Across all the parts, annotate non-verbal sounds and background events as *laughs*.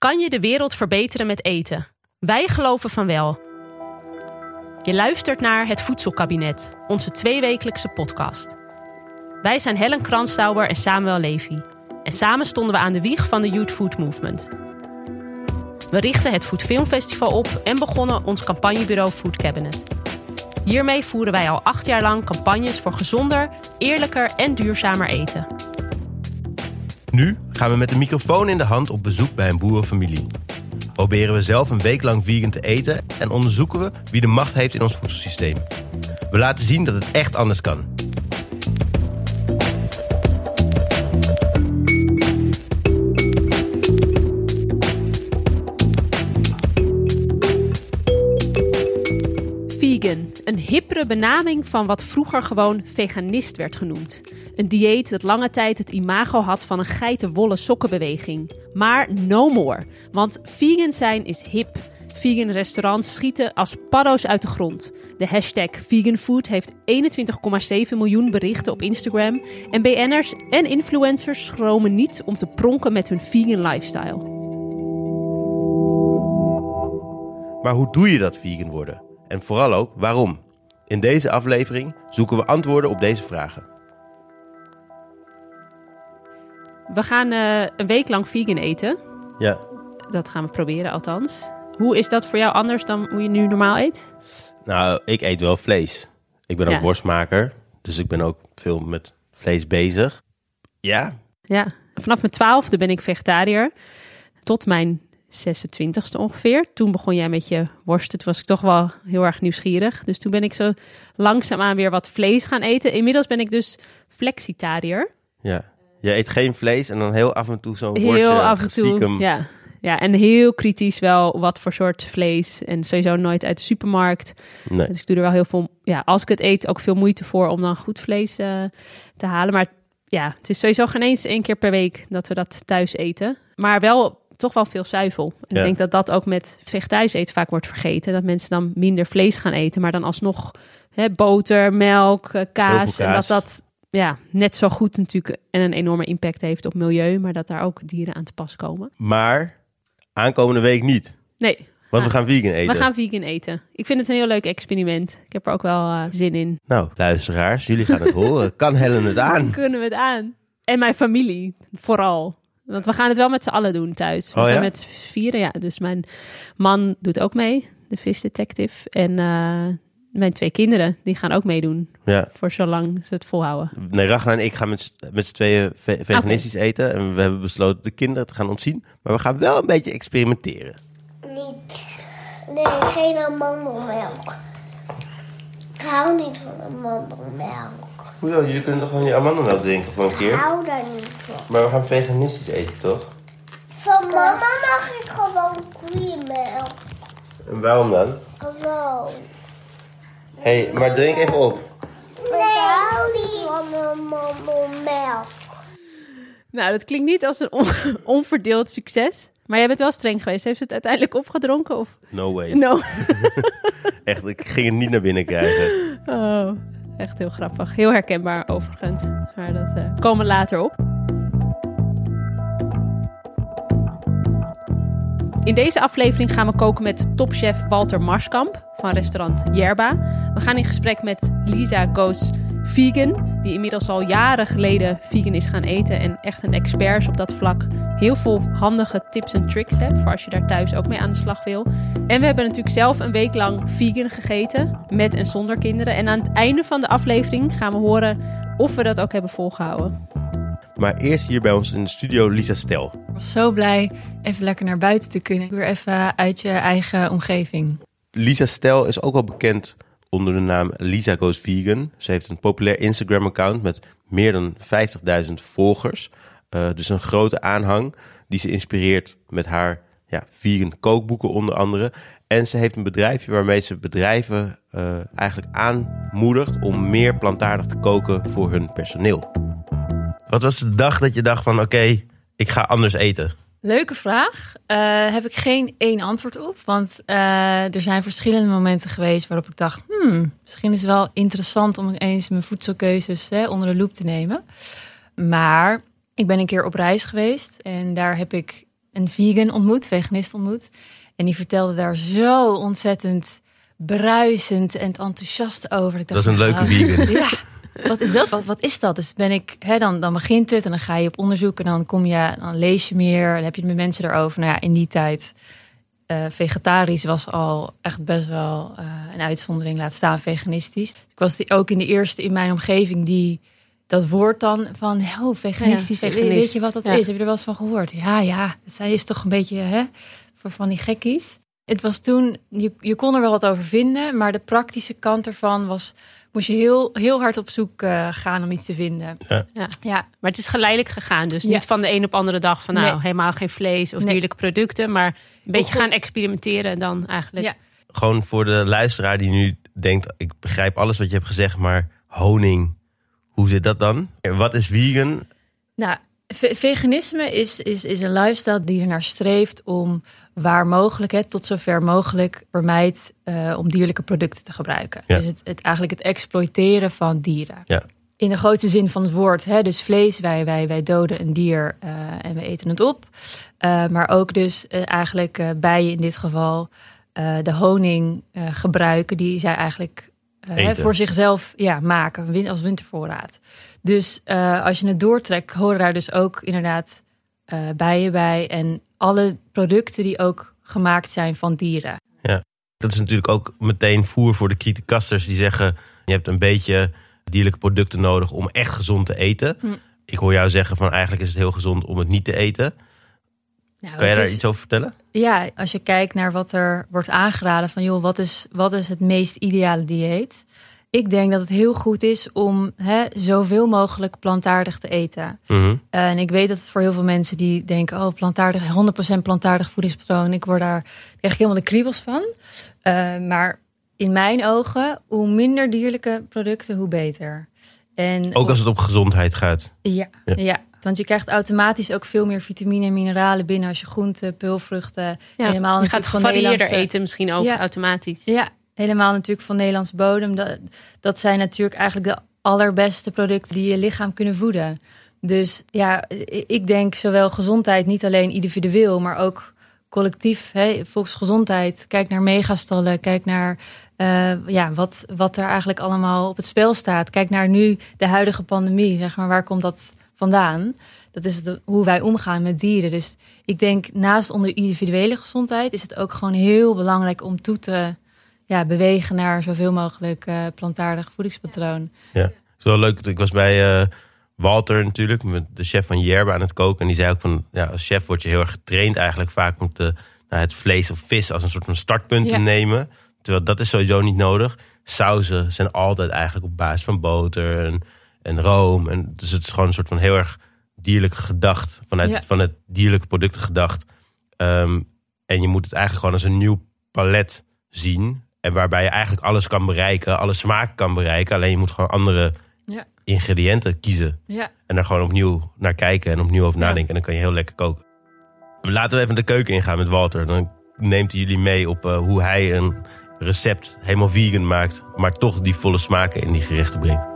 Kan je de wereld verbeteren met eten? Wij geloven van wel. Je luistert naar Het Voedselkabinet, onze tweewekelijkse podcast. Wij zijn Helen Kranstauber en Samuel Levy. En samen stonden we aan de wieg van de Youth Food Movement. We richten het Food Film Festival op en begonnen ons campagnebureau Food Cabinet. Hiermee voeren wij al acht jaar lang campagnes voor gezonder, eerlijker en duurzamer eten. Nu gaan we met de microfoon in de hand op bezoek bij een boerenfamilie. Proberen we zelf een week lang vegan te eten en onderzoeken we wie de macht heeft in ons voedselsysteem. We laten zien dat het echt anders kan. Een hippere benaming van wat vroeger gewoon veganist werd genoemd. Een dieet dat lange tijd het imago had van een geitenwolle sokkenbeweging. Maar no more, want vegan zijn is hip. Vegan restaurants schieten als paddo's uit de grond. De hashtag veganfood heeft 21,7 miljoen berichten op Instagram. En BN'ers en influencers schromen niet om te pronken met hun vegan lifestyle. Maar hoe doe je dat vegan worden? En vooral ook waarom? In deze aflevering zoeken we antwoorden op deze vragen. We gaan eh, een week lang vegan eten. Ja, Dat gaan we proberen althans. Hoe is dat voor jou anders dan hoe je nu normaal eet? nou, ik eet wel vlees. Ik ben ook Ja. worstmaker, dus ik ben ook veel met vlees bezig. Ja, Ja, vanaf mijn twaalfde ben ik vegetariër. Tot mijn 26e ongeveer. Toen begon jij met je worsten. Toen was ik toch wel heel erg nieuwsgierig. Dus toen ben ik zo langzaamaan weer wat vlees gaan eten. Inmiddels ben ik dus flexitariër. ja. Je eet geen vlees en dan heel af en toe zo'n Heel worstje af en toe. stiekem. Ja. ja, en heel kritisch wel wat voor soort vlees. En sowieso nooit uit de supermarkt. Nee. Dus ik doe er wel heel veel, ja, als ik het eet, ook veel moeite voor om dan goed vlees eh, te halen. Maar ja, het is sowieso geen eens één keer per week dat we dat thuis eten. Maar wel toch wel veel zuivel. En Ja. Ik denk dat dat ook met vegetarisch eten vaak wordt vergeten. Dat mensen dan minder vlees gaan eten, maar dan alsnog hè, boter, melk, eh, kaas. En dat dat ja, net zo goed natuurlijk en een enorme impact heeft op milieu. Maar dat daar ook dieren aan te pas komen. Maar aankomende week niet. Nee, Want we Ah, gaan vegan eten. we gaan vegan eten. Ik vind het een heel leuk experiment. Ik heb er ook wel eh, zin in. Nou, luisteraars, jullie gaan het horen. *laughs* Kan Helen het aan? kunnen we het aan. En mijn familie, vooral. Want we gaan het wel met z'n allen doen thuis. We Oh, zijn ja? met vieren, ja. Dus mijn man doet ook mee, de visdetective. En eh, mijn twee kinderen, die gaan ook meedoen. Ja. Voor zolang ze het volhouden. Nee, Ragnar en ik gaan met, z'n- met z'n tweeën ve- veganistisch eten. En we hebben besloten de kinderen te gaan ontzien. Maar we gaan wel een beetje experimenteren. Niet. Nee, geen amandelmelk. Ik hou niet van amandelmelk. Hoezo? Jullie kunnen toch gewoon je amandelmelk drinken voor een Ik keer? hou daar niet van. Maar we gaan veganistisch eten, toch? Van mama mag ik gewoon koeienmelk. En waarom dan? Gewoon. Hé, hey, maar drink even op. Nee, ik hou niet van amandelmelk. Nou, dat klinkt niet als een on- *laughs* onverdeeld succes. Maar jij bent wel streng geweest. Heeft ze het uiteindelijk opgedronken? Of? No way. No. *laughs* Echt, ik ging het niet naar binnen krijgen. Oh, echt heel grappig. Heel herkenbaar overigens. Maar dat eh, komen later op. In deze aflevering gaan we koken met topchef Walter Marskamp van restaurant Yerba. We gaan in gesprek met Lisa Goes Vegan, die inmiddels al jaren geleden vegan is gaan eten en echt een expert is op dat vlak. Heel veel handige tips en tricks hebt voor als je daar thuis ook mee aan de slag wil. En we hebben natuurlijk zelf een week lang vegan gegeten, met en zonder kinderen. En aan het einde van de aflevering gaan we horen of we dat ook hebben volgehouden. Maar eerst hier bij ons in de studio Lisa Stel. Ik was zo blij even lekker naar buiten te kunnen. Weer even uit je eigen omgeving. Lisa Stel is ook al bekend onder de naam Lisa Goes Vegan. Ze heeft een populair Instagram-account met meer dan 50.000 volgers. Eh, dus een grote aanhang die ze inspireert met haar ja, vegan kookboeken onder andere. En ze heeft een bedrijfje waarmee ze bedrijven eh, eigenlijk aanmoedigt om meer plantaardig te koken voor hun personeel. Wat was de dag dat je dacht van oké, ik ga anders eten? Leuke vraag. Eh, heb ik geen één antwoord op. Want eh, er zijn verschillende momenten geweest waarop ik dacht... Hmm, misschien is het wel interessant om eens mijn voedselkeuzes hè, onder de loep te nemen. Maar ik ben een keer op reis geweest en daar heb ik een vegan ontmoet, veganist ontmoet. En die vertelde daar zo ontzettend bruisend en enthousiast over. Ik Dat is een leuke nou, vegan. *laughs* Ja, wat is dat? Wat, wat is dat? Dus ben ik, hè, dan, dan begint het en dan ga je op onderzoek en dan kom je, dan lees je meer, dan heb je het met mensen erover. Nou ja, in die tijd, eh, vegetarisch was al echt best wel eh, een uitzondering, laat staan veganistisch. Ik was die, ook in de eerste in mijn omgeving die dat woord dan van, oh, veganistisch, Ja, weet- veganist. weet je wat dat Ja. is? Heb je er wel eens van gehoord? Ja, ja, het zijn is toch een beetje, hè, voor van die gekkies. Het was toen, je, je kon er wel wat over vinden, maar de praktische kant ervan was, moest je heel, heel hard op zoek eh, gaan om iets te vinden. Ja. Ja. Ja, Maar het is geleidelijk gegaan. Dus Ja. niet van de een op andere dag van nou Nee. helemaal geen vlees of Nee. dierlijke producten. Maar een beetje gaan experimenteren dan eigenlijk. Ja. Gewoon voor de luisteraar die nu denkt, ik begrijp alles wat je hebt gezegd, maar honing, hoe zit dat dan? Wat is vegan? Nou, veganisme is, is, is een lifestyle die ernaar streeft om waar mogelijk, hè, tot zover mogelijk, vermijdt eh, om dierlijke producten te gebruiken. Ja. Dus het, het, eigenlijk het exploiteren van dieren. Ja. In de grootste zin van het woord, hè, dus vlees, wij, wij, wij doden een dier eh, en we eten het op. Eh, maar ook dus eigenlijk bijen in dit geval de honing gebruiken die zij eigenlijk voor zichzelf ja, maken als wintervoorraad. Dus eh, als je het doortrekt, horen daar dus ook inderdaad eh, bijen bij en alle producten die ook gemaakt zijn van dieren. Dat is natuurlijk ook meteen voer voor de criticasters die zeggen, je hebt een beetje dierlijke producten nodig om echt gezond te eten. Hm. Ik hoor jou zeggen van eigenlijk is het heel gezond om het niet te eten. Nou, Kan jij daar is- iets over vertellen? Ja, als je kijkt naar wat er wordt aangeraden van joh, wat is, wat is het meest ideale dieet? Ik denk dat het heel goed is om hè, zoveel mogelijk plantaardig te eten. Mhm. En ik weet dat het voor heel veel mensen die denken: oh, plantaardig, 100% plantaardig voedingspatroon. Ik word daar ik helemaal de kriebels van. Eh, maar in mijn ogen, hoe minder dierlijke producten, hoe beter. En Ook als het om gezondheid gaat. ja, Ja. ja. want je krijgt automatisch ook veel meer vitamine en mineralen binnen als je groenten, peulvruchten, Ja, helemaal je gaat gevarieerder eten misschien ook Ja. automatisch. Ja, helemaal natuurlijk van Nederlandse bodem. Dat, dat zijn natuurlijk eigenlijk de allerbeste producten die je lichaam kunnen voeden. Dus ja, ik denk zowel gezondheid niet alleen individueel, maar ook collectief. Hè, volksgezondheid. Kijk naar megastallen, kijk naar eh, ja, wat, wat er eigenlijk allemaal op het spel staat. Kijk naar nu de huidige pandemie. Zeg maar, waar komt dat vandaan? Dat is hoe wij omgaan met dieren. Dus ik denk naast onder individuele gezondheid is het ook gewoon heel belangrijk om toe te ja, bewegen naar zoveel mogelijk eh, plantaardig voedingspatroon. Het is wel leuk. Ik was bij eh, Walter natuurlijk, met de chef van Yerba aan het koken. En die zei ook van, ja, als chef word je heel erg getraind eigenlijk vaak om te, nou, het vlees of vis als een soort van startpunt Ja. te nemen. Terwijl dat is sowieso niet nodig. Sauzen zijn altijd eigenlijk op basis van boter en, en room. En dus het is gewoon een soort van heel erg dierlijk gedacht. Vanuit Ja. van het dierlijke producten gedacht. Ehm, en je moet het eigenlijk gewoon als een nieuw palet zien. En waarbij je eigenlijk alles kan bereiken, alle smaken kan bereiken. Alleen je moet gewoon andere Ja. ingrediënten kiezen. Ja, En daar gewoon opnieuw naar kijken en opnieuw over Ja. nadenken. En dan kan je heel lekker koken. Laten we even de keuken ingaan met Walter. Dan neemt hij jullie mee op eh, hoe hij een recept helemaal vegan maakt. Maar toch die volle smaken in die gerechten brengt.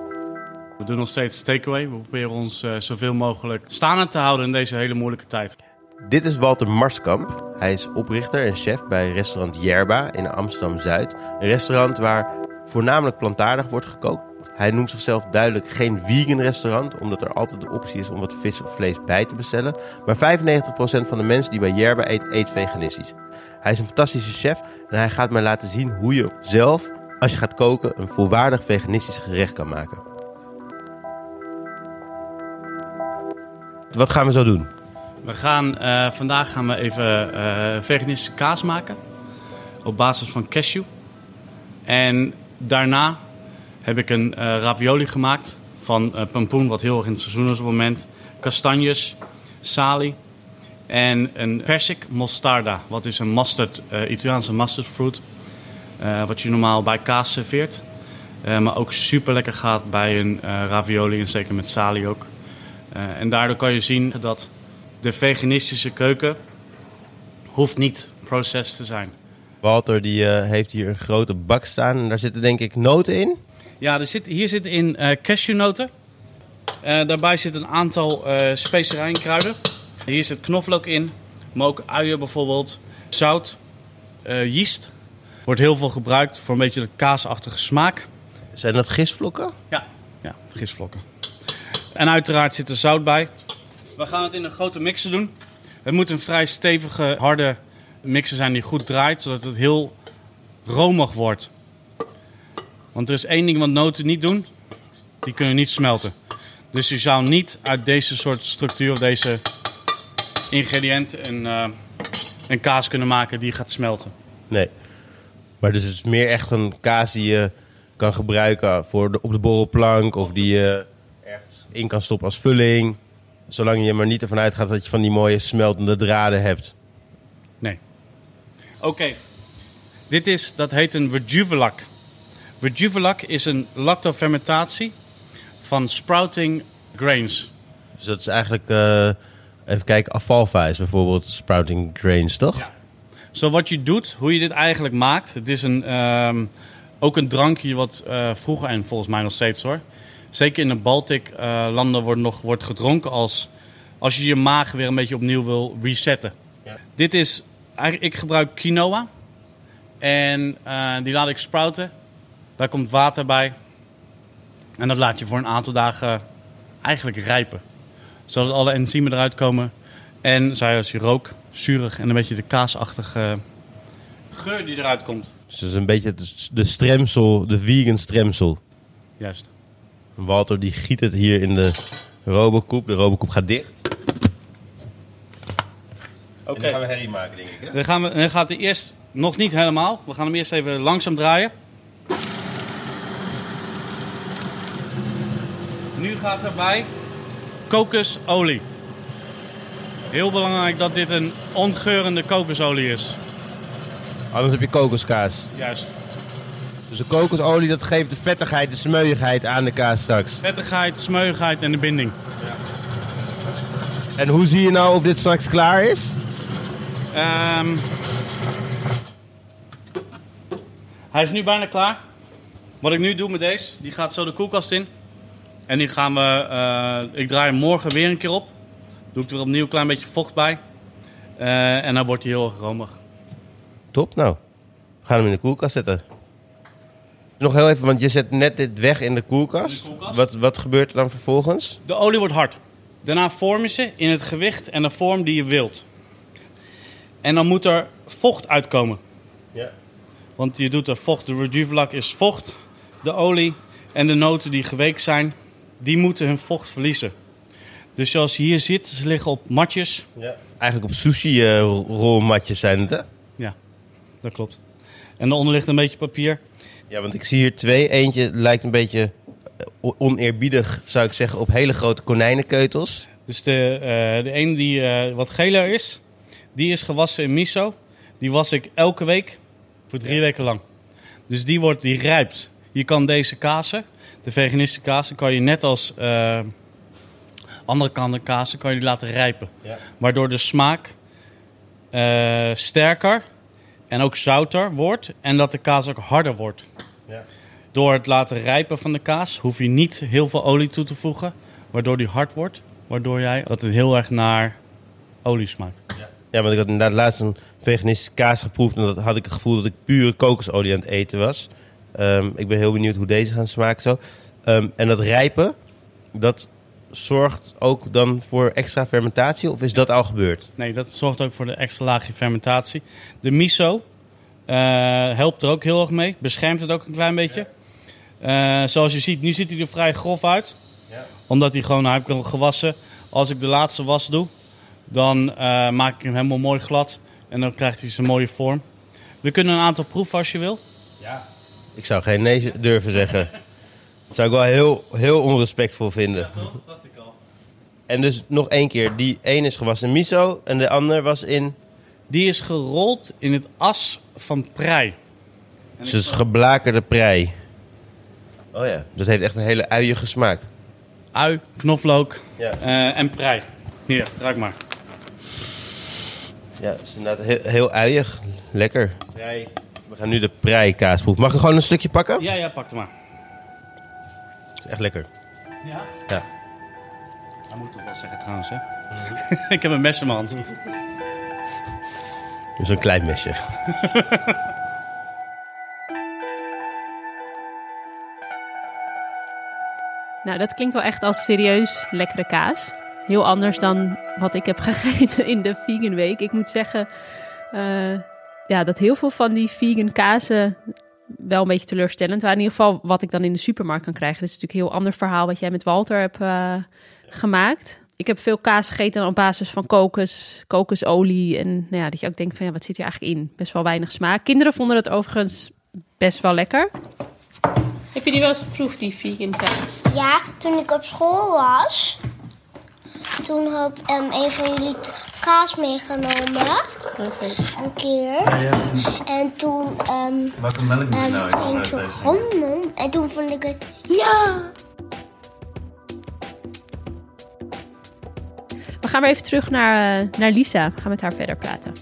We doen nog steeds takeaway. We proberen ons eh, zoveel mogelijk staande te houden in deze hele moeilijke tijd. Dit is Walter Marskamp. Hij is oprichter en chef bij restaurant Yerba in Amsterdam-Zuid. Een restaurant waar voornamelijk plantaardig wordt gekookt. Hij noemt zichzelf duidelijk geen vegan restaurant, omdat er altijd de optie is om wat vis of vlees bij te bestellen. Maar 95% van de mensen die bij Yerba eet, eet veganistisch. Hij is een fantastische chef en hij gaat mij laten zien hoe je zelf, als je gaat koken, een volwaardig veganistisch gerecht kan maken. Wat gaan we zo doen? We gaan, eh, vandaag gaan we even eh, veganistische kaas maken. Op basis van cashew. En daarna heb ik een eh, ravioli gemaakt van pompoen, wat heel erg in het seizoen is op het moment. Kastanjes, salie en een persik mostarda, wat is een mustard, Italiaanse mustardfruit. wat je normaal bij kaas serveert. Maar ook super lekker gaat bij een ravioli en zeker met salie ook. En daardoor kan je zien dat de veganistische keuken hoeft niet processed te zijn. Walter die, eh, heeft hier een grote bak staan en daar zitten denk ik noten in. Ja, er zit, hier zitten in eh cashewnoten. Eh, daarbij zit een aantal eh specerijen en kruiden. Hier zit knoflook in, maar ook uien bijvoorbeeld. Zout, yeast. Wordt heel veel gebruikt voor een beetje de kaasachtige smaak. Zijn dat gisvlokken? Ja, ja, gisvlokken. En uiteraard zit er zout bij. We gaan het in een grote mixer doen. Het moet een vrij stevige, harde mixer zijn die goed draait, zodat het heel romig wordt. Want er is één ding wat noten niet doen. Die kunnen niet smelten. Dus je zou niet uit deze soort structuur of deze ingrediënten een, eh, een kaas kunnen maken die gaat smelten. Nee. Maar dus het is meer echt een kaas die je kan gebruiken voor de, op de borrelplank of die je ergens in kan stoppen als vulling. Zolang je maar niet ervan uitgaat dat je van die mooie smeltende draden hebt. Nee. Oké. Dit is, dat heet een Verjuvelak. Verjuvelak is een lactofermentatie van sprouting grains. Dus dat is eigenlijk, eh, even kijken, afvalva is bijvoorbeeld sprouting grains, toch? Ja. Zo wat je doet, hoe je dit eigenlijk maakt. Het is een, ehm, ook een drankje wat eh, vroeger en volgens mij nog steeds hoor. Zeker in de Baltic eh, landen wordt nog wordt gedronken als, als je je maag weer een beetje opnieuw wil resetten. Ja. Dit is, ik gebruik quinoa. En eh, die laat ik sprouten. Daar komt water bij. En dat laat je voor een aantal dagen eigenlijk rijpen. Zodat alle enzymen eruit komen. En zij als je rook, zuurig en een beetje de kaasachtige geur die eruit komt. Dus het is een beetje de stremsel, de vegan stremsel. Juist. Walter die giet het hier in de Robocoop. De Robocoop gaat dicht. Oké. En dan gaan we herrie maken, denk ik. Hè? Dan, gaan we, dan gaat hij eerst nog niet helemaal. We gaan hem eerst even langzaam draaien. Nu gaat erbij kokosolie. Heel belangrijk dat dit een ongeurende kokosolie is. Anders heb je kokoskaas. Juist. Dus de kokosolie dat geeft de vettigheid, de smeuigheid aan de kaas straks. Vettigheid, smeuigheid en de binding. En hoe zie je nou of dit straks klaar is? Ehm, hij is nu bijna klaar. Wat ik nu doe met deze, die gaat zo de koelkast in. En die gaan we, eh, ik draai hem morgen weer een keer op. Doe ik er opnieuw een klein beetje vocht bij. Eh, en dan wordt hij heel erg romig. Top, nou. We gaan hem in de koelkast zetten. Nog heel even, want je zet net dit weg in de koelkast. In de koelkast. Wat, wat gebeurt er dan vervolgens? De olie wordt hard. Daarna vorm je ze in het gewicht en de vorm die je wilt. En dan moet er vocht uitkomen. Ja. Want je doet er vocht. De reduvelak is vocht. De olie en de noten die geweekt zijn, die moeten hun vocht verliezen. Dus zoals je hier ziet, ze liggen op matjes. ja. Eigenlijk op sushi-rolmatjes zijn het, hè? Ja, dat klopt. En daaronder ligt een beetje papier. Ja, want ik zie hier twee. Eentje lijkt een beetje eh, oneerbiedig, zou ik zeggen, op hele grote konijnenkeutels. Dus de, eh, de ene die eh, wat geler is, die is gewassen in miso. Die was ik elke week voor drie weken lang. Dus die wordt, die rijpt. Je kan deze kazen, de veganistische kazen, kan je net als andere kanten kazen, kan je die laten rijpen. Ja. Waardoor de smaak sterker en ook zouter wordt en dat de kaas ook harder wordt. Ja. Door het laten rijpen van de kaas hoef je niet heel veel olie toe te voegen, waardoor die hard wordt. Waardoor jij dat het heel erg naar olie smaakt. Ja, want ik had inderdaad laatst een veganistische kaas geproefd. En dat had ik het gevoel dat ik pure kokosolie aan het eten was. Ehm, ik ben heel benieuwd hoe deze gaan smaken zo. Ehm, en dat rijpen, dat zorgt ook dan voor extra fermentatie? Of is dat al gebeurd? Nee, dat zorgt ook voor de extra laagje fermentatie. De miso eh, helpt er ook heel erg mee. Beschermt het ook een klein beetje. Eh, zoals je ziet, nu ziet hij er vrij grof uit. Ja. Omdat hij gewoon, nou heb ik hem gewassen. Als ik de laatste was doe, dan eh, maak ik hem helemaal mooi glad. En dan krijgt hij zijn mooie vorm. We kunnen een aantal proeven als je wil. Ja. Ik zou geen nee durven zeggen. Dat zou ik wel heel, heel onrespectvol vinden. toch? dacht ik al. En dus nog één keer. Die één is gewassen in miso en de ander was in... Die is gerold in het as van prei. Dus geblakerde prei. Oh ja. Dat heeft echt een hele uiige smaak. Ui, knoflook Ja. eh, en prei. Hier, ruik maar. Ja, het is inderdaad heel, heel uiig. Lekker. Prei. We gaan nu de prei kaas proeven. Mag ik gewoon een stukje pakken? Ja, ja, pak hem maar. Is echt lekker. Ja? Ja. Dat moet toch wel zeggen trouwens, hè? *laughs* ik heb een mes in mijn hand. Zo'n klein mesje. *laughs* Nou, dat klinkt wel echt als serieus lekkere kaas. Heel anders dan wat ik heb *laughs* gegeten in de vegan week. Ik moet zeggen eh, ja, dat heel veel van die vegan kazen wel een beetje teleurstellend waren. In ieder geval wat ik dan in de supermarkt kan krijgen. Dat is natuurlijk een heel ander verhaal wat jij met Walter hebt eh, gemaakt. Ik heb veel kaas gegeten op basis van kokos, kokosolie. En nou ja, dat je ook denkt van ja, wat zit hier eigenlijk in? Best wel weinig smaak. Kinderen vonden het overigens best wel lekker. Heb je die wel eens geproefd, die vegan kaas? Ja, toen ik op school was, toen had ehm, een van jullie kaas meegenomen. Oké. Een keer. En toen ehm Welke melk moet ehm, zo grommen. En toen vond ik het... Ja! We gaan weer even terug naar, eh, naar Lisa. We gaan met haar verder praten.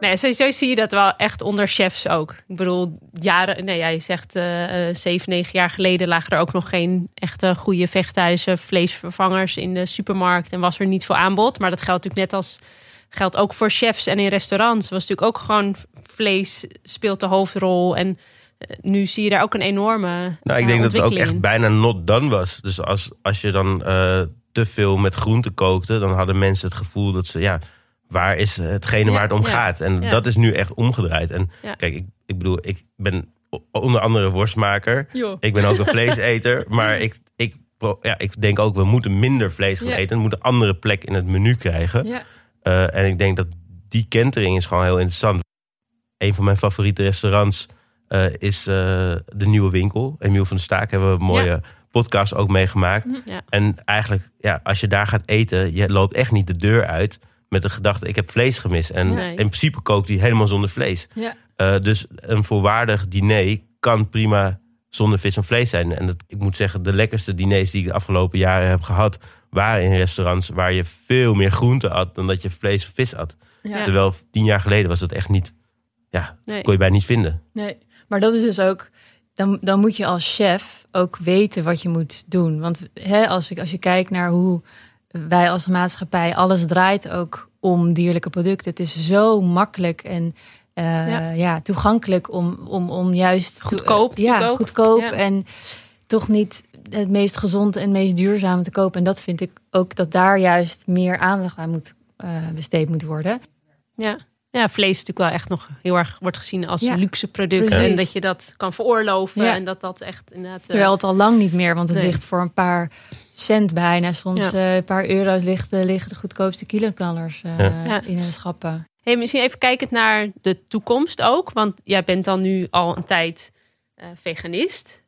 Nee, sowieso zie je dat wel echt onder chefs ook. Ik bedoel, jaren, nee, jij zegt eh eh, zeven, negen jaar geleden lagen er ook nog geen echte goede vegetarische vleesvervangers in de supermarkt en was er niet veel aanbod. Maar dat geldt natuurlijk net als geldt ook voor chefs en in restaurants. Was natuurlijk ook gewoon vlees speelt de hoofdrol en eh, nu zie je daar ook een enorme. Nou, ik denk dat het ook echt bijna not done was. Dus als, als je dan te veel met groenten kookte, dan hadden mensen het gevoel dat ze, ja, waar is hetgene waar het om gaat? En dat is nu echt omgedraaid. En kijk, ik, ik bedoel, ik ben onder andere worstmaker. Ik ben ook een *laughs* vleeseter. maar ik, ik, ja, ik denk ook, we moeten minder vlees gaan eten. We moeten een andere plek in het menu krijgen. Eh, en ik denk dat die kentering is gewoon heel interessant. Een van mijn favoriete restaurants eh, is eh, de Nieuwe Winkel. Emiel van der Staak hebben we een mooie podcast ook meegemaakt. Ja. En eigenlijk, ja, als je daar gaat eten, je loopt echt niet de deur uit met de gedachte, ik heb vlees gemist. En Nee. in principe kookt hij helemaal zonder vlees. Ja. Eh, dus een volwaardig diner kan prima zonder vis en vlees zijn. En dat, ik moet zeggen, de lekkerste diners die ik de afgelopen jaren heb gehad, waren in restaurants waar je veel meer groente had dan dat je vlees of vis had. Ja. Terwijl tien jaar geleden was dat echt niet, ja, Nee. kon je bijna niet vinden. Nee, maar dat is dus ook. Dan, dan moet je als chef ook weten wat je moet doen. Want hè, als, ik, als je kijkt naar hoe wij als maatschappij, alles draait ook om dierlijke producten. Het is zo makkelijk en eh, Ja. ja. toegankelijk om, om, om juist. Goedkoop ja, goedkoop Ja. en toch niet het meest gezond en meest duurzaam te kopen. En dat vind ik ook dat daar juist meer aandacht aan moet eh, besteed moet worden. Ja. Ja, vlees is natuurlijk wel echt nog heel erg wordt gezien als Ja, een luxe product. precies. En dat je dat kan veroorloven. Ja. En dat dat echt inderdaad... eh, Terwijl het al lang niet meer, want het nee. ligt voor een paar cent bijna. Soms Ja. eh, een paar euro's ligt, eh, liggen de goedkoopste kiloknallers eh, in de schappen. Hey, misschien even kijkend naar de toekomst ook. Want jij bent dan nu al een tijd eh, veganist.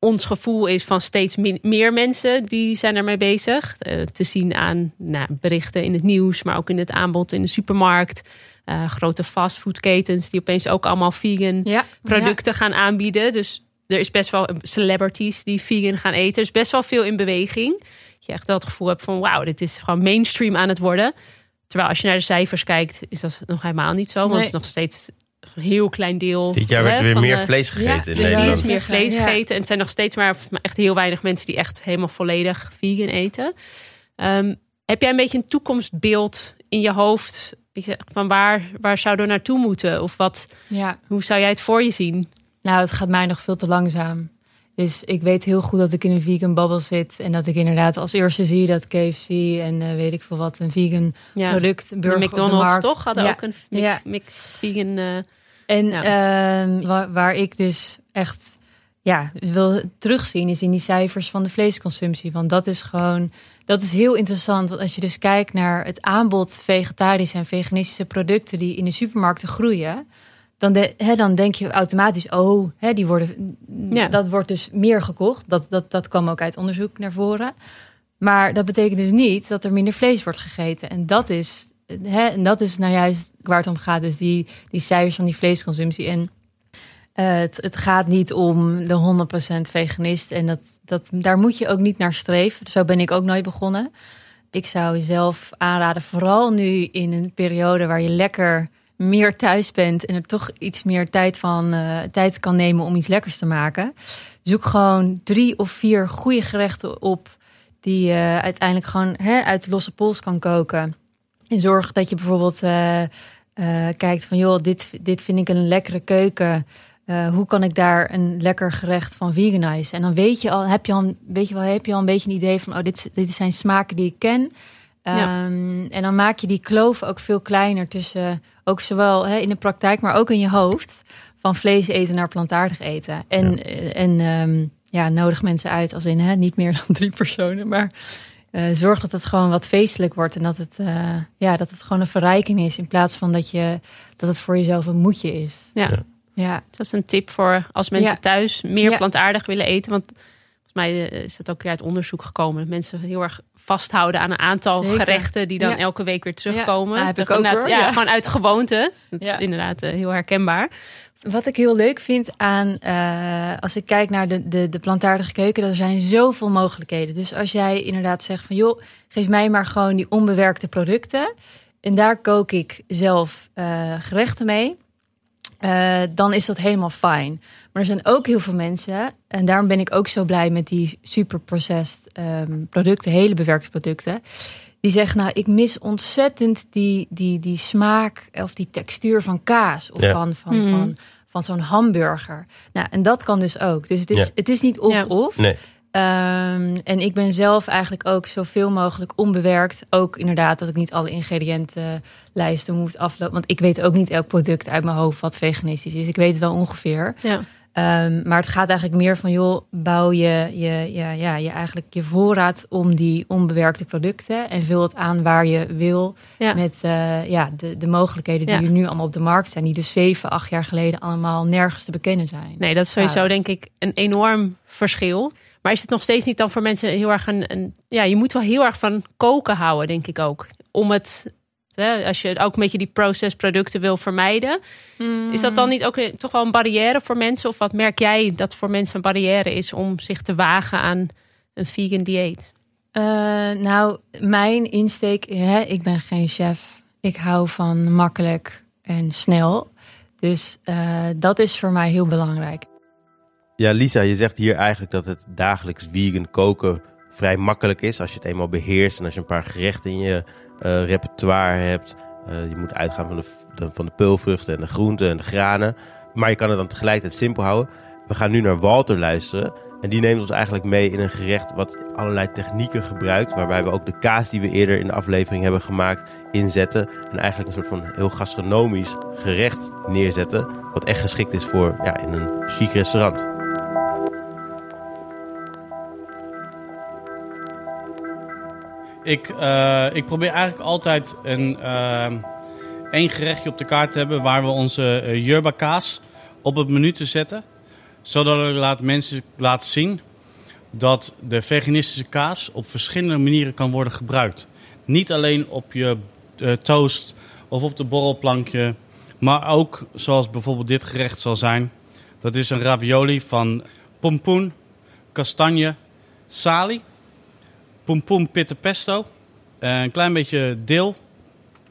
Ons gevoel is van steeds meer mensen die zijn ermee bezig. Eh, te zien aan nou, berichten in het nieuws, maar ook in het aanbod in de supermarkt. Eh, grote fastfoodketens die opeens ook allemaal vegan Ja, producten gaan aanbieden. Dus er is best wel celebrities die vegan gaan eten. Er is best wel veel in beweging. Dat je echt wel het gevoel hebt van wauw, dit is gewoon mainstream aan het worden. Terwijl als je naar de cijfers kijkt, is dat nog helemaal niet zo. Want Nee. het is nog steeds heel klein deel. Dit jaar werd er weer van meer de- vlees gegeten Ja, in precies. Nederland. Precies, meer vlees gegeten. En het zijn nog steeds maar, echt heel weinig mensen die echt helemaal volledig vegan eten. Ehm, heb jij een beetje een toekomstbeeld in je hoofd? Van waar, waar zou er naartoe moeten? Of wat, ja. hoe zou jij het voor je zien? Nou, het gaat mij nog veel te langzaam. Dus ik weet heel goed dat ik in een vegan bubble zit. En dat ik inderdaad als eerste zie dat KFC en eh, weet ik veel wat, een vegan Ja. product, De burger op de McDonald's markt. toch? Hadden Ja. ook een mix, Ja. mix vegan. eh, En ehm, waar, waar ik dus echt ja, wil terugzien, is in die cijfers van de vleesconsumptie. Want dat is gewoon, dat is heel interessant. Want als je dus kijkt naar het aanbod vegetarische en veganistische producten die in de supermarkten groeien. Dan, de, hè, dan denk je automatisch, oh, hè, die worden, Ja. dat wordt dus meer gekocht. Dat, dat, dat kwam ook uit onderzoek naar voren. Maar dat betekent dus niet dat er minder vlees wordt gegeten. En dat is, hè, en dat is nou juist waar het om gaat. Dus die, die cijfers van die vleesconsumptie. En eh, het, het gaat niet om de 100% veganist. En dat, dat, daar moet je ook niet naar streven. Zo ben ik ook nooit begonnen. Ik zou zelf aanraden, vooral nu in een periode waar je lekker meer thuis bent en er toch iets meer tijd, van, eh, tijd kan nemen om iets lekkers te maken. Zoek gewoon drie of vier goede gerechten op die je uiteindelijk gewoon hè, uit losse pols kan koken. En zorg dat je bijvoorbeeld eh, eh, kijkt van joh, dit, dit vind ik een lekkere keuken. Eh, hoe kan ik daar een lekker gerecht van veganizen? En dan weet je al, heb je al, weet je wel, heb je al een beetje een idee van, oh, dit, dit zijn smaken die ik ken. Ja. Ehm, en dan maak je die kloof ook veel kleiner tussen, ook zowel in de praktijk, maar ook in je hoofd, van vlees eten naar plantaardig eten. En, eh, en ehm, ja, nodig mensen uit als in hè, niet meer *laughs* dan drie personen, maar eh, zorg dat het gewoon wat feestelijk wordt en dat het, eh, ja, dat het gewoon een verrijking is in plaats van dat, je, dat het voor jezelf een moedje is. Ja. Ja. Ja, Dus dat is een tip voor als mensen Ja. thuis meer Ja. plantaardig willen eten. Want mij eh, is het ook weer uit onderzoek gekomen. Dat mensen heel erg vasthouden aan een aantal Zeker. gerechten die dan Ja. elke week weer terugkomen. Ja, Toch ook, hoor. Ja, gewoon uit gewoonte. Dat Ja. is inderdaad eh, heel herkenbaar. Wat ik heel leuk vind aan, eh, als ik kijk naar de, de, de plantaardige keuken, er zijn zoveel mogelijkheden. Dus als jij inderdaad zegt van joh, geef mij maar gewoon die onbewerkte producten. En daar kook ik zelf gerechten mee. Eh, dan is dat helemaal fijn. Maar er zijn ook heel veel mensen, en daarom ben ik ook zo blij met die super processed ehm, producten, hele bewerkte producten. Die zeggen, nou, ik mis ontzettend die, die, die smaak of die textuur van kaas of Ja. van, van, Mhm. van, van zo'n hamburger. Nou, en dat kan dus ook. Dus het is, Ja. het is niet of-of. Nee. Ehm, en ik ben zelf eigenlijk ook zoveel mogelijk onbewerkt. Ook inderdaad dat ik niet alle ingrediëntenlijsten moet aflopen. Want ik weet ook niet elk product uit mijn hoofd wat veganistisch is. Ik weet het wel ongeveer. Ja. Ehm, maar het gaat eigenlijk meer van, joh, bouw je, je, ja, ja, je, eigenlijk je voorraad om die onbewerkte producten. En vul het aan waar je wil. Ja. Met eh, ja, de, de mogelijkheden die Ja. er nu allemaal op de markt zijn. Die dus zeven, acht jaar geleden allemaal nergens te bekennen zijn. Nee, dat is sowieso Ja. denk ik een enorm verschil. Maar is het nog steeds niet dan voor mensen heel erg een, een... Ja, je moet wel heel erg van koken houden, denk ik ook. Om het... Hè, als je ook een beetje die processed producten wil vermijden. Is dat dan niet ook een- toch wel een barrière voor mensen? Of wat merk jij dat voor mensen een barrière is om zich te wagen aan een vegan dieet? Eh, nou, mijn insteek, hè, ik ben geen chef. Ik hou van makkelijk en snel. Dus eh, dat is voor mij heel belangrijk. Ja, Lisa, je zegt hier eigenlijk dat het dagelijks vegan koken vrij makkelijk is. Als je het eenmaal beheerst en als je een paar gerechten in je eh, repertoire hebt. Eh, je moet uitgaan van de, de- van de peulvruchten en de groenten en de granen. Maar je kan het dan tegelijkertijd simpel houden. We gaan nu naar Walter luisteren. En die neemt ons eigenlijk mee in een gerecht wat allerlei technieken gebruikt. Waarbij we ook de kaas die we eerder in de aflevering hebben gemaakt inzetten. En eigenlijk een soort van heel gastronomisch gerecht neerzetten. Wat echt geschikt is voor ja, in een chic restaurant. Ik, eh, ik probeer eigenlijk altijd een, ehm, één gerechtje op de kaart te hebben waar we onze uh, yerba kaas op het menu te zetten. Zodat ik laat mensen laten zien dat de veganistische kaas op verschillende manieren kan worden gebruikt. Niet alleen op je toast of op de borrelplankje, maar ook zoals bijvoorbeeld dit gerecht zal zijn. Dat is een ravioli van pompoen, kastanje, salie pompoen pitte pesto, eh, een klein beetje deel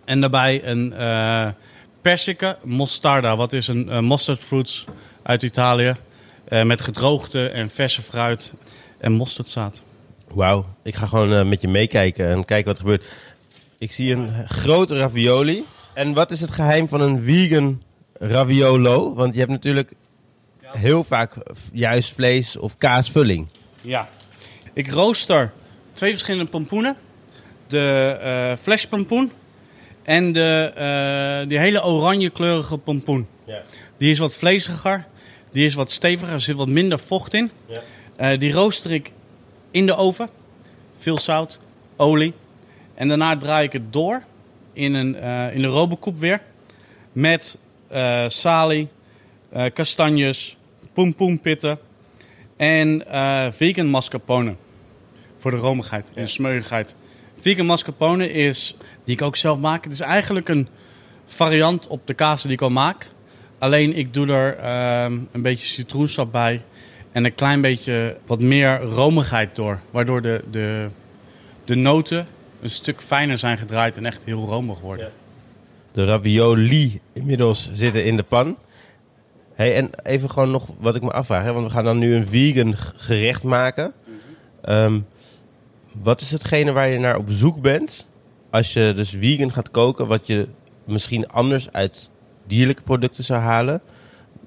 en daarbij een persika mostarda, wat is een eh, mustard fruits uit Italië, met gedroogde en verse fruit en mosterdzaad. Wauw, ik ga gewoon met je meekijken en kijken wat er gebeurt. Ik zie een grote ravioli. En wat is het geheim van een vegan raviolo? Want je hebt natuurlijk heel vaak juist vlees of kaasvulling. Ja. Ik rooster twee verschillende pompoenen. De eh flash pompoen en de, eh, die hele oranje kleurige pompoen. Ja. Die is wat vleesiger, die is wat steviger, er zit wat minder vocht in. Ja. Eh, die rooster ik in de oven. Veel zout, olie. En daarna draai ik het door in, een, in de robokoep weer. Met salie, kastanjes, pompoenpitten en vegan mascarpone. Voor de romigheid en de smeuigheid. Vegan mascarpone is, die ik ook zelf maak. Het is eigenlijk een variant op de kaas die ik al maak. Alleen ik doe er ehm, een beetje citroensap bij. En een klein beetje wat meer romigheid door. Waardoor de, de, de noten een stuk fijner zijn gedraaid en echt heel romig worden. De ravioli inmiddels zitten in de pan. Hey, en even gewoon nog wat ik me afvraag. Hè? Want we gaan dan nu een vegan gerecht maken. Ehm, wat is hetgene waar je naar op zoek bent als je dus vegan gaat koken, wat je misschien anders uit dierlijke producten zou halen.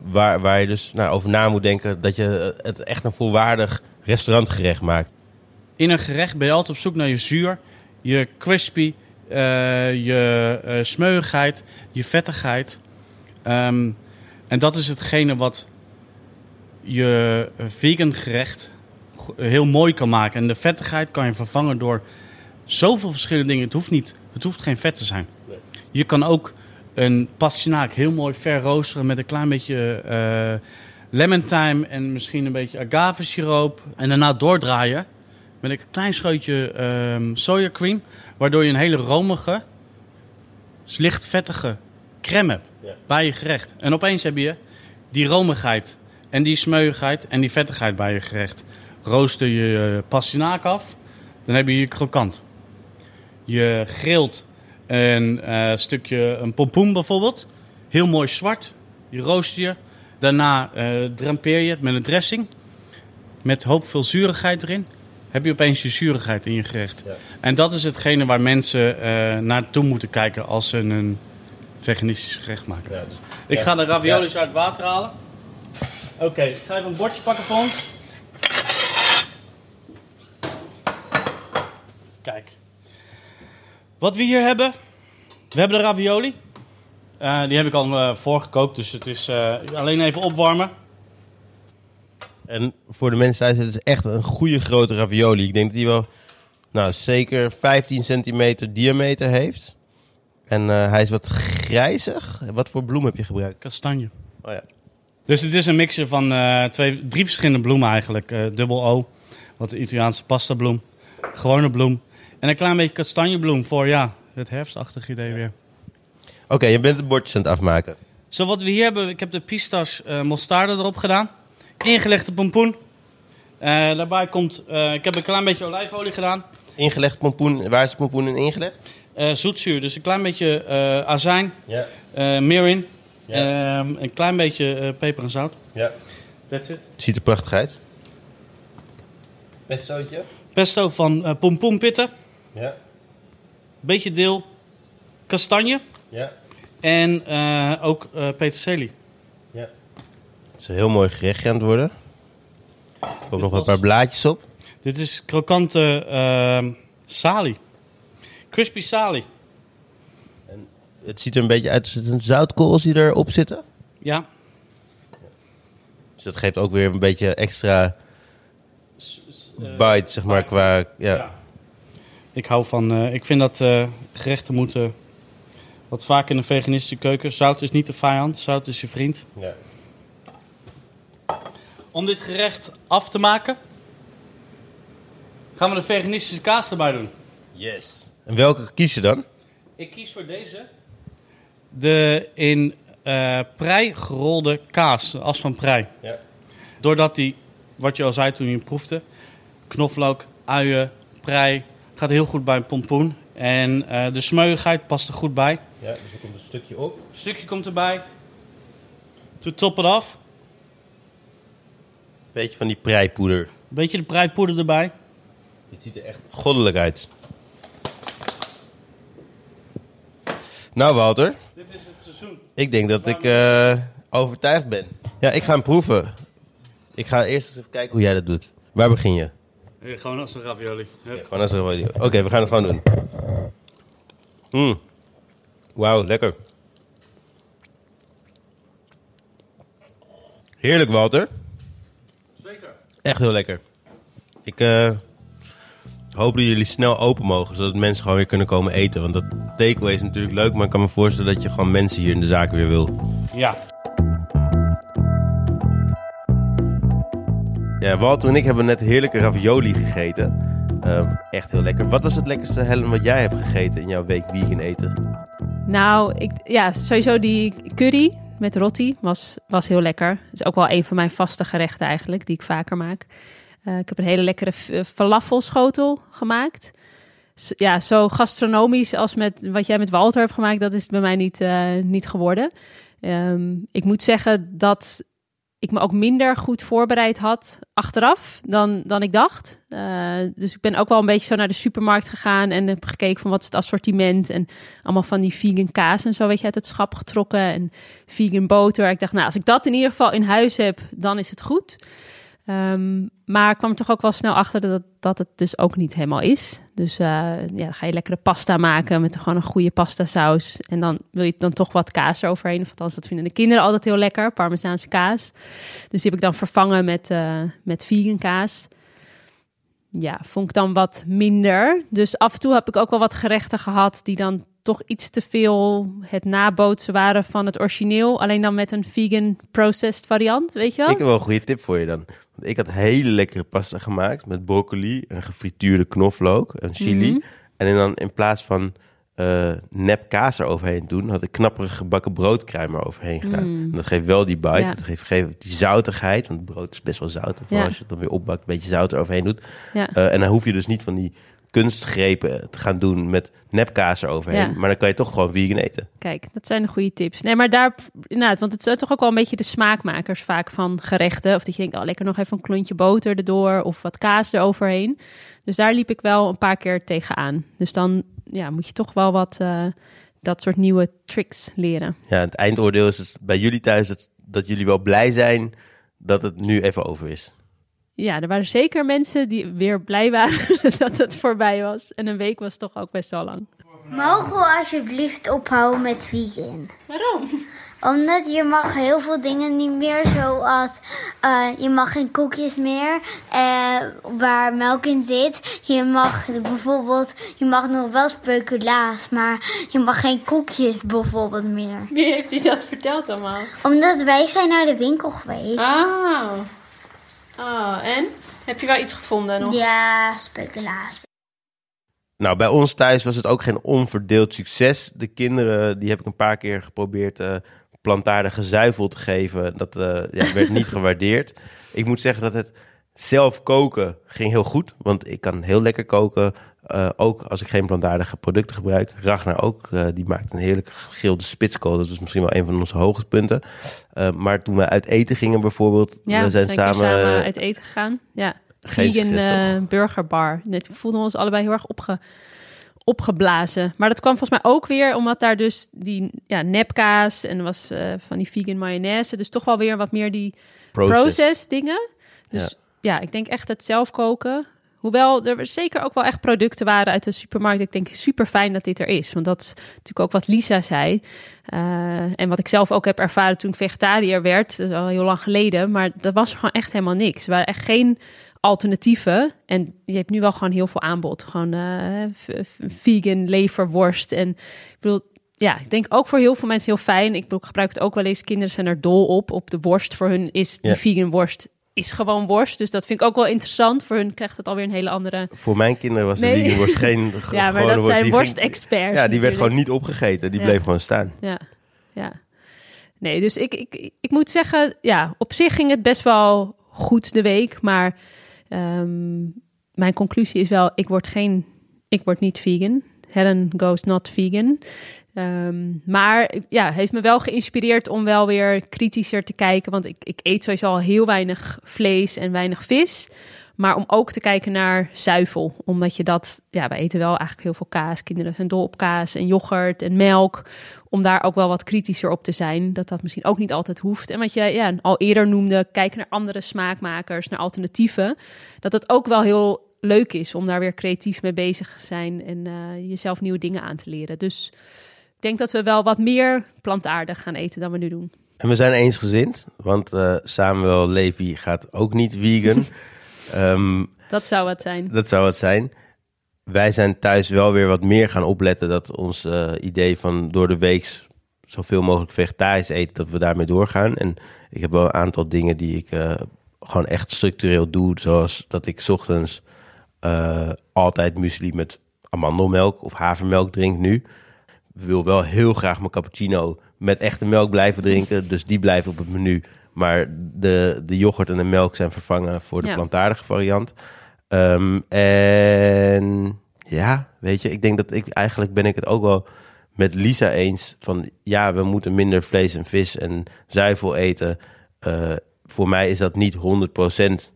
Waar, waar je dus nou, over na moet denken dat je het echt een volwaardig restaurantgerecht maakt. In een gerecht ben je altijd op zoek naar je zuur, je crispy, eh, je eh smeuigheid, je vettigheid. Ehm, en dat is hetgene wat je vegan gerecht heel mooi kan maken. En de vettigheid kan je vervangen door zoveel verschillende dingen. Het hoeft niet, het hoeft geen vet te zijn. Je kan ook een pastinaak heel mooi verroosteren met een klein beetje eh lemon thyme en misschien een beetje agave siroop. En daarna doordraaien met een klein scheutje ehm soja cream. Waardoor je een hele romige, licht vettige crème hebt Ja. bij je gerecht. En opeens heb je die romigheid en die smeuigheid en die vettigheid bij je gerecht. Rooster je eh, pastinaak af, dan heb je je krokant. Je grilt een eh, stukje een pompoen bijvoorbeeld. Heel mooi zwart. Je rooster je. Daarna eh drampeer je het met een dressing. Met hoop veel zurigheid erin. Heb je opeens je zurigheid in je gerecht. Ja. En dat is hetgene waar mensen naartoe moeten kijken als ze een veganistisch gerecht maken. Ja, dus- Ik Ja. ga de raviolis uit het water halen. Oké, ik ga even een bordje pakken voor ons. Kijk. Wat we hier hebben. We hebben de ravioli. Eh, die heb ik al eh, voorgekookt, dus het is eh, alleen even opwarmen. En voor de mensen thuis, het is echt een goede grote ravioli. Ik denk dat die wel, nou zeker 15 centimeter diameter heeft. En hij is wat grijzig. Wat voor bloem heb je gebruikt? Kastanje. Oh ja. Dus het is een mixje van twee, drie verschillende bloemen eigenlijk. Dubbel O, wat de Italiaanse pasta bloem. Gewone bloem. En een klein beetje kastanjebloem voor ja, het herfstachtige idee weer. Oké, je bent de bordjes aan het afmaken. Zo wat we hier hebben, ik heb de pistache eh mostarde erop gedaan. Ingelegde pompoen. Eh, daarbij komt, eh, ik heb een klein beetje olijfolie gedaan. Ingelegd pompoen, waar is de pompoen in ingelegd? Eh, zoetzuur, dus een klein beetje eh, azijn, Ja. eh mirin, Ja. ehm, een klein beetje eh, peper en zout. ja. That's it. Ziet er prachtig uit. Pestootje? Pesto van eh pompoenpitten, Ja. beetje deel, kastanje Ja. en eh, ook eh peterselie. Ja. Het is een heel mooi gerechtje aan het worden. Er komen nog een paar blaadjes op. Dit is krokante ehm sali. Crispy sali. Het ziet er een beetje uit als het een zoutkorrels die erop zitten. Ja, Dus dat geeft ook weer een beetje extra eh, bite, zeg maar, qua... Ja. Ja. Ik hou van. eh, ik vind dat eh, gerechten moeten. Wat vaak in de veganistische keuken. Zout is niet de vijand, zout is je vriend. ja. Om dit gerecht af te maken. gaan we de veganistische kaas erbij doen. Yes. En welke kies je dan? Ik kies voor deze. De in eh prei gerolde kaas, de as van prei. Ja. Doordat die, wat je al zei toen je hem proefde, knoflook, uien, prei, gaat heel goed bij een pompoen. En eh, de smeuigheid past er goed bij. Ja, dus er komt een stukje op. Een stukje komt erbij. To top it off. Beetje van die preipoeder. Beetje de preipoeder erbij. Dit ziet er echt goddelijk uit. Nou, Walter. Dit is het seizoen. Ik denk dat ik eh, overtuigd ben. Ja, ik ga hem proeven. Ik ga eerst eens even kijken hoe jij dat doet. Waar begin je? Ja, gewoon als een ravioli. Hup. Gewoon als er Oké, we gaan het gewoon doen. Mm. Wauw, lekker. Heerlijk, Walter. Zeker. Echt heel lekker. Ik eh, hoop dat jullie snel open mogen, zodat mensen gewoon weer kunnen komen eten. Want dat takeaway is natuurlijk leuk, maar ik kan me voorstellen dat je gewoon mensen hier in de zaak weer wil. Ja. Ja, Walter en ik hebben net heerlijke ravioli gegeten. Ehm, echt heel lekker. Wat was het lekkerste, Helen, wat jij hebt gegeten in jouw week vegan eten? Nou, ik, ja, sowieso die curry met roti was, was heel lekker. Het is ook wel een van mijn vaste gerechten eigenlijk, die ik vaker maak. Eh, ik heb een hele lekkere eh, falafelschotel gemaakt. Ja, zo gastronomisch als met wat jij met Walter hebt gemaakt, dat is bij mij niet, eh, niet geworden. Ehm, ik moet zeggen dat ik me ook minder goed voorbereid had achteraf dan, dan ik dacht. Uh, dus ik ben ook wel een beetje zo naar de supermarkt gegaan en heb gekeken van wat is het assortiment en allemaal van die vegan kaas en zo weet je uit het schap getrokken en vegan boter. Ik dacht, nou als ik dat in ieder geval in huis heb, dan is het goed. Um, maar ik kwam toch ook wel snel achter dat, dat het dus ook niet helemaal is. Dus uh, ja, dan ga je lekkere pasta maken met gewoon een goede pasta saus. En dan wil je dan toch wat kaas eroverheen. Of althans, dat vinden de kinderen altijd heel lekker, Parmezaanse kaas. Dus die heb ik dan vervangen met, uh, met vegan kaas. Ja, vond ik dan wat minder. Dus af en toe heb ik ook wel wat gerechten gehad die dan toch iets te veel het nabootsen waren van het origineel. Alleen dan met een vegan processed variant, weet je wel? Ik heb wel een goede tip voor je dan. Want ik had hele lekkere pasta gemaakt met broccoli, een gefrituurde knoflook, een chili. Mhm. En dan in plaats van eh nep kaas eroverheen doen, had ik knapperig gebakken broodkruim eroverheen gedaan. Mm. En dat geeft wel die bite, Ja. dat geeft, geeft die zoutigheid, want brood is best wel zout. En Ja. als je het dan weer opbakt, een beetje zout eroverheen doet. Ja. Eh, en dan hoef je dus niet van die kunstgrepen te gaan doen met nepkaas eroverheen. Ja. Maar dan kan je toch gewoon vegan eten. Kijk, dat zijn de goede tips. Nee, maar daar, inderdaad, want het zijn toch ook wel een beetje de smaakmakers vaak van gerechten. Of dat je denkt, oh, lekker nog even een klontje boter erdoor of wat kaas eroverheen. Dus daar liep ik wel een paar keer tegenaan. Dus dan ja, moet je toch wel wat eh, dat soort nieuwe tricks leren. Ja, het eindoordeel is dus bij jullie thuis dat, dat jullie wel blij zijn dat het nu even over is. Ja, er waren zeker mensen die weer blij waren *laughs* dat het voorbij was. En een week was toch ook best wel lang. Mogen we alsjeblieft ophouden met vegan? Waarom? Omdat je mag heel veel dingen niet meer, zoals eh, je mag geen koekjes meer eh, waar melk in zit. Je mag bijvoorbeeld, je mag nog wel speculaas, maar je mag geen koekjes bijvoorbeeld meer. Wie heeft u dat verteld allemaal? Omdat wij zijn naar de winkel geweest. Ah. Oh, en? Heb je wel iets gevonden nog? Ja, speculaas. Nou, bij ons thuis was het ook geen onverdeeld succes. De kinderen, die heb ik een paar keer geprobeerd eh plantaardige zuivel te geven. Dat eh, ja, werd niet *laughs* gewaardeerd. Ik moet zeggen dat het zelf koken ging heel goed. Want ik kan heel lekker koken. Eh, ook als ik geen plantaardige producten gebruik. Ragnar ook. eh, die maakt een heerlijke gegilde spitskool. Dat is misschien wel een van onze hoogtepunten. Eh, maar toen we uit eten gingen bijvoorbeeld. Ja, we zijn samen, samen uit eten gegaan. Ja, Geen vegan burgerbar. Net, we voelden ons allebei heel erg opge, opgeblazen. Maar dat kwam volgens mij ook weer omdat daar dus die ja, nepkaas en was van die vegan mayonaise. Dus toch wel weer wat meer die process. process dingen. Dus ja. ik denk echt het zelf koken. Hoewel er zeker ook wel echt producten waren uit de supermarkt. Ik denk super fijn dat dit er is. Want dat is natuurlijk ook wat Lisa zei. Eh, en wat ik zelf ook heb ervaren toen ik vegetariër werd. Dat is al heel lang geleden. Maar dat was gewoon echt helemaal niks. Er waren echt geen alternatieven. En je hebt nu wel gewoon heel veel aanbod. Gewoon eh, vegan leverworst. En ik bedoel, ja, ik denk ook voor heel veel mensen heel fijn. Ik gebruik het ook wel eens. Kinderen zijn er dol op. Op de worst voor hun is die vegan worst is gewoon worst. Dus dat vind ik ook wel interessant. Voor hun krijgt het alweer een hele andere... Voor mijn kinderen was Nee. vegan worst *laughs* geen ge- Ja, maar dat worst. zijn Die worstexperts. Ja, die werd gewoon niet opgegeten. Die Ja. bleef gewoon staan. Ja, ja. Nee, dus ik, ik, ik moet zeggen, ja, op zich ging het best wel goed de week. Maar ehm, mijn conclusie is wel, ik word geen, ik word niet vegan. Helen goes not vegan. Ehm, maar ja, heeft me wel geïnspireerd om wel weer kritischer te kijken. Want ik, ik eet sowieso al heel weinig vlees en weinig vis. Maar om ook te kijken naar zuivel. Omdat je dat, ja, we eten wel eigenlijk heel veel kaas. Kinderen zijn dol op kaas en yoghurt en melk. Om daar ook wel wat kritischer op te zijn. Dat dat misschien ook niet altijd hoeft. En wat je ja, al eerder noemde, kijken naar andere smaakmakers, naar alternatieven. Dat het ook wel heel leuk is om daar weer creatief mee bezig te zijn. En eh, jezelf nieuwe dingen aan te leren. Dus denk dat we wel wat meer plantaardig gaan eten dan we nu doen. En we zijn eensgezind, want eh, Samuel Levy gaat ook niet vegan. *laughs* Ehm, Dat zou wat zijn. dat zou het zijn. Wij zijn thuis wel weer wat meer gaan opletten dat ons eh, idee van door de week zoveel mogelijk vegetarisch eten, dat we daarmee doorgaan. En ik heb wel een aantal dingen die ik eh, gewoon echt structureel doe, zoals dat ik 's ochtends altijd muesli met amandelmelk of havermelk drink nu. Wil wel heel graag mijn cappuccino met echte melk blijven drinken. Dus die blijven op het menu. Maar de, de yoghurt en de melk zijn vervangen voor de Ja. plantaardige variant. Ehm, en ja, weet je, ik denk dat ik eigenlijk ben ik het ook wel met Lisa eens van ja, we moeten minder vlees en vis en zuivel eten. Eh, voor mij is dat niet 100%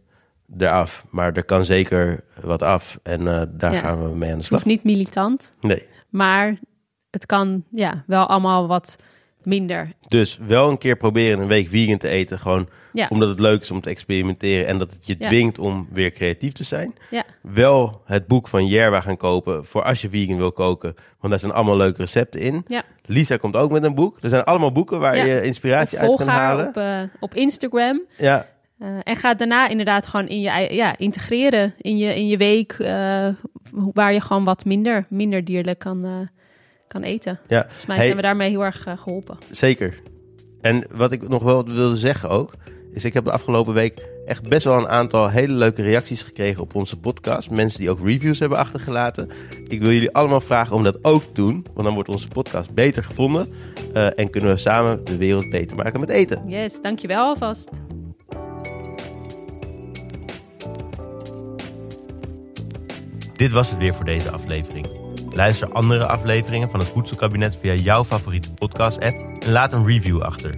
eraf, maar er kan zeker wat af. En eh, daar Ja. gaan we mee aan de slag. hoeft niet militant, Nee. maar het kan ja, wel allemaal wat minder. Dus wel een keer proberen een week vegan te eten. Gewoon Ja. omdat het leuk is om te experimenteren en dat het je Ja. dwingt om weer creatief te zijn. Ja. Wel het boek van Jerwa gaan kopen voor als je vegan wil koken. Want daar zijn allemaal leuke recepten in. Ja. Lisa komt ook met een boek. Er zijn allemaal boeken waar je inspiratie uit kan halen. op, eh, op Instagram. Ja, Eh, en ga daarna inderdaad gewoon in je, ja, integreren in je, in je week. eh, waar je gewoon wat minder, minder dierlijk kan, kan eten. ja. Volgens mij Hey. zijn we daarmee heel erg eh, geholpen. Zeker. En wat ik nog wel wilde zeggen ook, is ik heb de afgelopen week echt best wel een aantal hele leuke reacties gekregen op onze podcast. Mensen die ook reviews hebben achtergelaten. Ik wil jullie allemaal vragen om dat ook te doen, want dan wordt onze podcast beter gevonden. eh, en kunnen we samen de wereld beter maken met eten. Yes, dankjewel alvast. Dit was het weer voor deze aflevering. Luister andere afleveringen van het Voedselkabinet via jouw favoriete podcast-app en laat een review achter.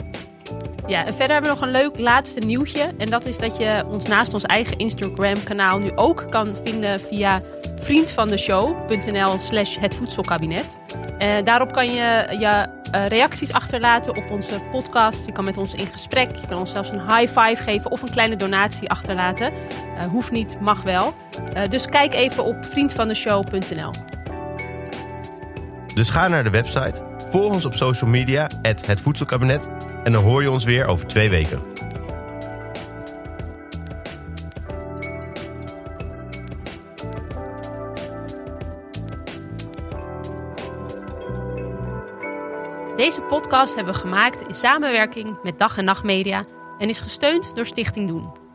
Ja, en verder hebben we nog een leuk laatste nieuwtje. En dat is dat je ons naast ons eigen Instagram-kanaal nu ook kan vinden via vriendvandeshow.nl slash het voedselkabinet. Eh, daarop kan je je eh, reacties achterlaten op onze podcast. Je kan met ons in gesprek. Je kan ons zelfs een high five geven of een kleine donatie achterlaten. Eh, hoeft niet, mag wel. Dus kijk even op vriendvandeshow.nl. Dus ga naar de website, volg ons op social media, het Voedselkabinet, en dan hoor je ons weer over twee weken. Deze podcast hebben we gemaakt in samenwerking met Dag en Nacht Media en is gesteund door Stichting Doen.